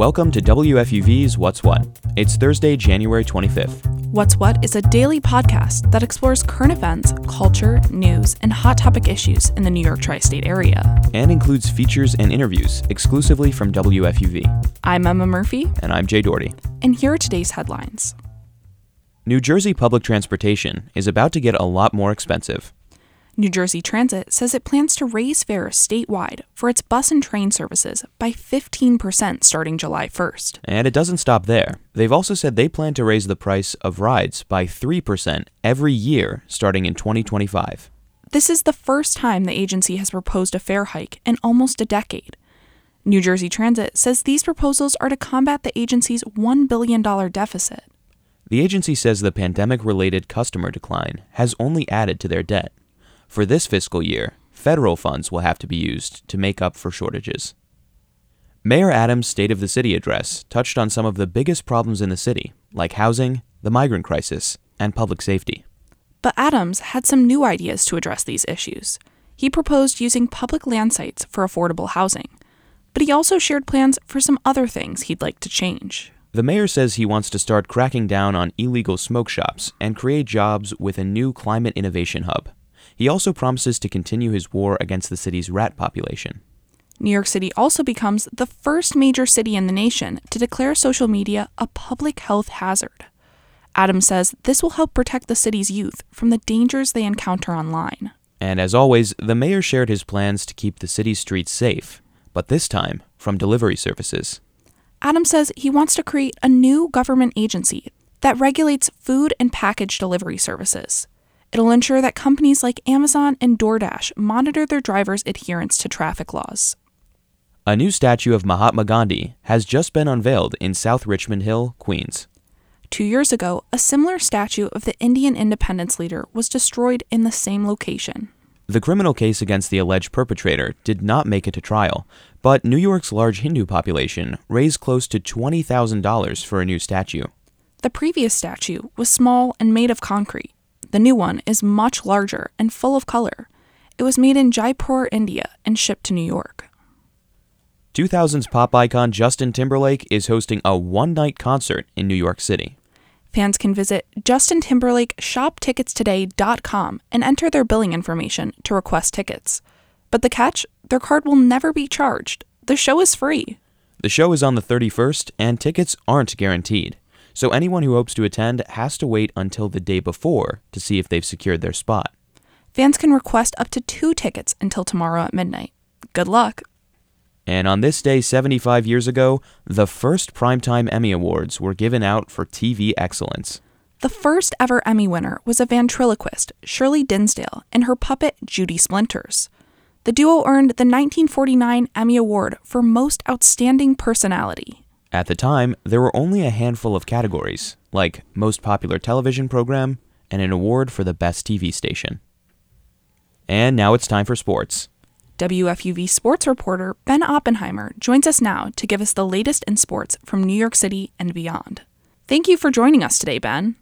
Welcome to WFUV's What's What. It's Thursday, January 25th. What's What is a daily podcast that explores current events, culture, news, and hot topic issues in the New York tri state area. And includes features and interviews exclusively from WFUV. I'm Emma Murphy. And I'm Jay Doherty. And here are today's headlines New Jersey public transportation is about to get a lot more expensive. New Jersey Transit says it plans to raise fares statewide for its bus and train services by 15% starting July 1st. And it doesn't stop there. They've also said they plan to raise the price of rides by 3% every year starting in 2025. This is the first time the agency has proposed a fare hike in almost a decade. New Jersey Transit says these proposals are to combat the agency's $1 billion deficit. The agency says the pandemic related customer decline has only added to their debt. For this fiscal year, federal funds will have to be used to make up for shortages. Mayor Adams' State of the City address touched on some of the biggest problems in the city, like housing, the migrant crisis, and public safety. But Adams had some new ideas to address these issues. He proposed using public land sites for affordable housing, but he also shared plans for some other things he'd like to change. The mayor says he wants to start cracking down on illegal smoke shops and create jobs with a new climate innovation hub. He also promises to continue his war against the city's rat population. New York City also becomes the first major city in the nation to declare social media a public health hazard. Adams says this will help protect the city's youth from the dangers they encounter online. And as always, the mayor shared his plans to keep the city's streets safe, but this time from delivery services. Adams says he wants to create a new government agency that regulates food and package delivery services. It'll ensure that companies like Amazon and DoorDash monitor their drivers' adherence to traffic laws. A new statue of Mahatma Gandhi has just been unveiled in South Richmond Hill, Queens. Two years ago, a similar statue of the Indian independence leader was destroyed in the same location. The criminal case against the alleged perpetrator did not make it to trial, but New York's large Hindu population raised close to $20,000 for a new statue. The previous statue was small and made of concrete. The new one is much larger and full of color. It was made in Jaipur, India, and shipped to New York. 2000s pop icon Justin Timberlake is hosting a one night concert in New York City. Fans can visit Justin Timberlake shopticketstoday.com and enter their billing information to request tickets. But the catch their card will never be charged. The show is free. The show is on the 31st, and tickets aren't guaranteed. So anyone who hopes to attend has to wait until the day before to see if they've secured their spot. Fans can request up to two tickets until tomorrow at midnight. Good luck. And on this day 75 years ago, the first Primetime Emmy Awards were given out for TV excellence. The first ever Emmy winner was a ventriloquist, Shirley Dinsdale, and her puppet, Judy Splinters. The duo earned the 1949 Emmy Award for Most Outstanding Personality. At the time, there were only a handful of categories, like Most Popular Television Program and an award for the Best TV Station. And now it's time for sports. WFUV sports reporter Ben Oppenheimer joins us now to give us the latest in sports from New York City and beyond. Thank you for joining us today, Ben.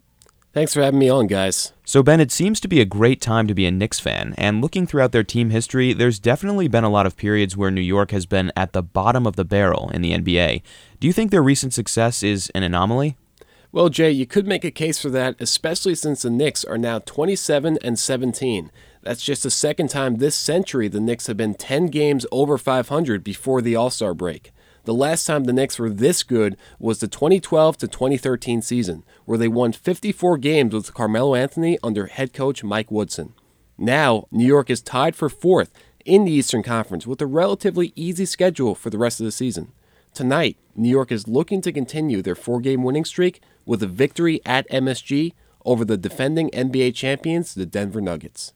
Thanks for having me on, guys. So, Ben, it seems to be a great time to be a Knicks fan, and looking throughout their team history, there's definitely been a lot of periods where New York has been at the bottom of the barrel in the NBA. Do you think their recent success is an anomaly? Well, Jay, you could make a case for that, especially since the Knicks are now 27 and 17. That's just the second time this century the Knicks have been 10 games over 500 before the All Star break. The last time the Knicks were this good was the 2012 to 2013 season, where they won 54 games with Carmelo Anthony under head coach Mike Woodson. Now, New York is tied for fourth in the Eastern Conference with a relatively easy schedule for the rest of the season. Tonight, New York is looking to continue their four game winning streak with a victory at MSG over the defending NBA champions, the Denver Nuggets.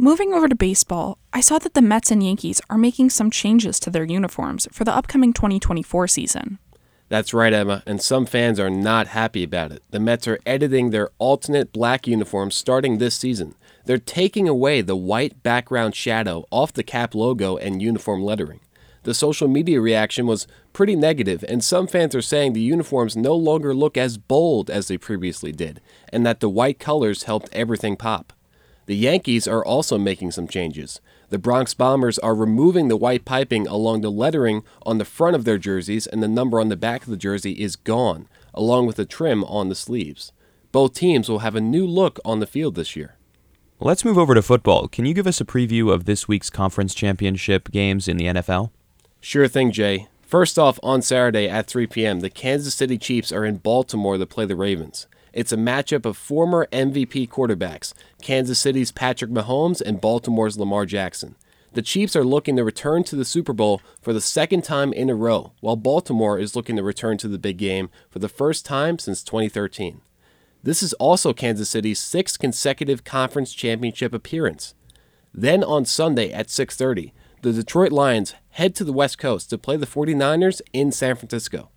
Moving over to baseball, I saw that the Mets and Yankees are making some changes to their uniforms for the upcoming 2024 season. That's right, Emma, and some fans are not happy about it. The Mets are editing their alternate black uniforms starting this season. They're taking away the white background shadow off the cap logo and uniform lettering. The social media reaction was pretty negative, and some fans are saying the uniforms no longer look as bold as they previously did, and that the white colors helped everything pop. The Yankees are also making some changes. The Bronx Bombers are removing the white piping along the lettering on the front of their jerseys, and the number on the back of the jersey is gone, along with the trim on the sleeves. Both teams will have a new look on the field this year. Let's move over to football. Can you give us a preview of this week's conference championship games in the NFL? Sure thing, Jay. First off, on Saturday at 3 p.m., the Kansas City Chiefs are in Baltimore to play the Ravens. It's a matchup of former MVP quarterbacks, Kansas City's Patrick Mahomes and Baltimore's Lamar Jackson. The Chiefs are looking to return to the Super Bowl for the second time in a row, while Baltimore is looking to return to the big game for the first time since 2013. This is also Kansas City's sixth consecutive conference championship appearance. Then on Sunday at 6:30, the Detroit Lions head to the West Coast to play the 49ers in San Francisco.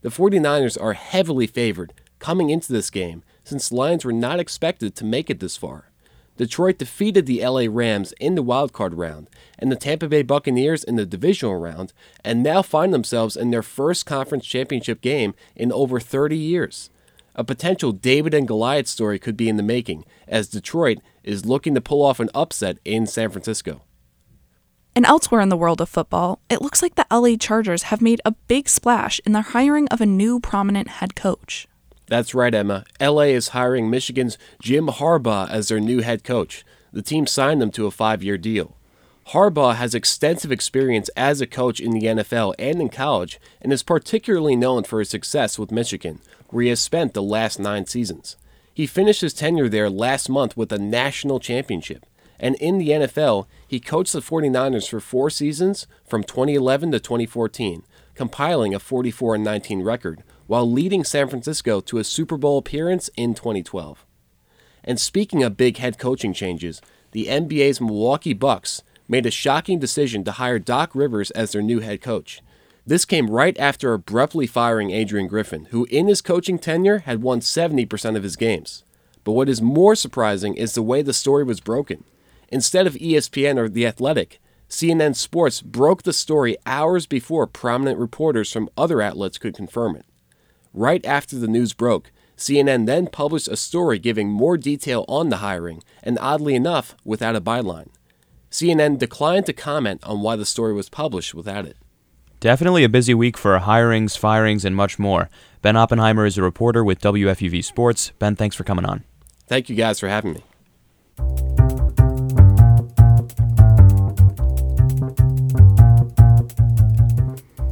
The 49ers are heavily favored coming into this game since the Lions were not expected to make it this far. Detroit defeated the LA Rams in the wildcard round and the Tampa Bay Buccaneers in the divisional round and now find themselves in their first conference championship game in over 30 years. A potential David and Goliath story could be in the making as Detroit is looking to pull off an upset in San Francisco. And elsewhere in the world of football, it looks like the LA Chargers have made a big splash in the hiring of a new prominent head coach. That's right, Emma. LA is hiring Michigan's Jim Harbaugh as their new head coach. The team signed him to a five year deal. Harbaugh has extensive experience as a coach in the NFL and in college, and is particularly known for his success with Michigan, where he has spent the last nine seasons. He finished his tenure there last month with a national championship. And in the NFL, he coached the 49ers for four seasons from 2011 to 2014, compiling a 44 19 record, while leading San Francisco to a Super Bowl appearance in 2012. And speaking of big head coaching changes, the NBA's Milwaukee Bucks made a shocking decision to hire Doc Rivers as their new head coach. This came right after abruptly firing Adrian Griffin, who in his coaching tenure had won 70% of his games. But what is more surprising is the way the story was broken. Instead of ESPN or The Athletic, CNN Sports broke the story hours before prominent reporters from other outlets could confirm it. Right after the news broke, CNN then published a story giving more detail on the hiring, and oddly enough, without a byline. CNN declined to comment on why the story was published without it. Definitely a busy week for hirings, firings, and much more. Ben Oppenheimer is a reporter with WFUV Sports. Ben, thanks for coming on. Thank you guys for having me.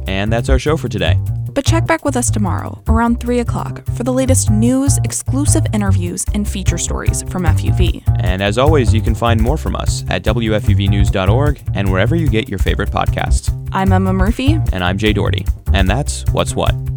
And that's our show for today. But check back with us tomorrow around 3 o'clock for the latest news, exclusive interviews, and feature stories from FUV. And as always, you can find more from us at WFUVnews.org and wherever you get your favorite podcasts. I'm Emma Murphy. And I'm Jay Doherty. And that's What's What.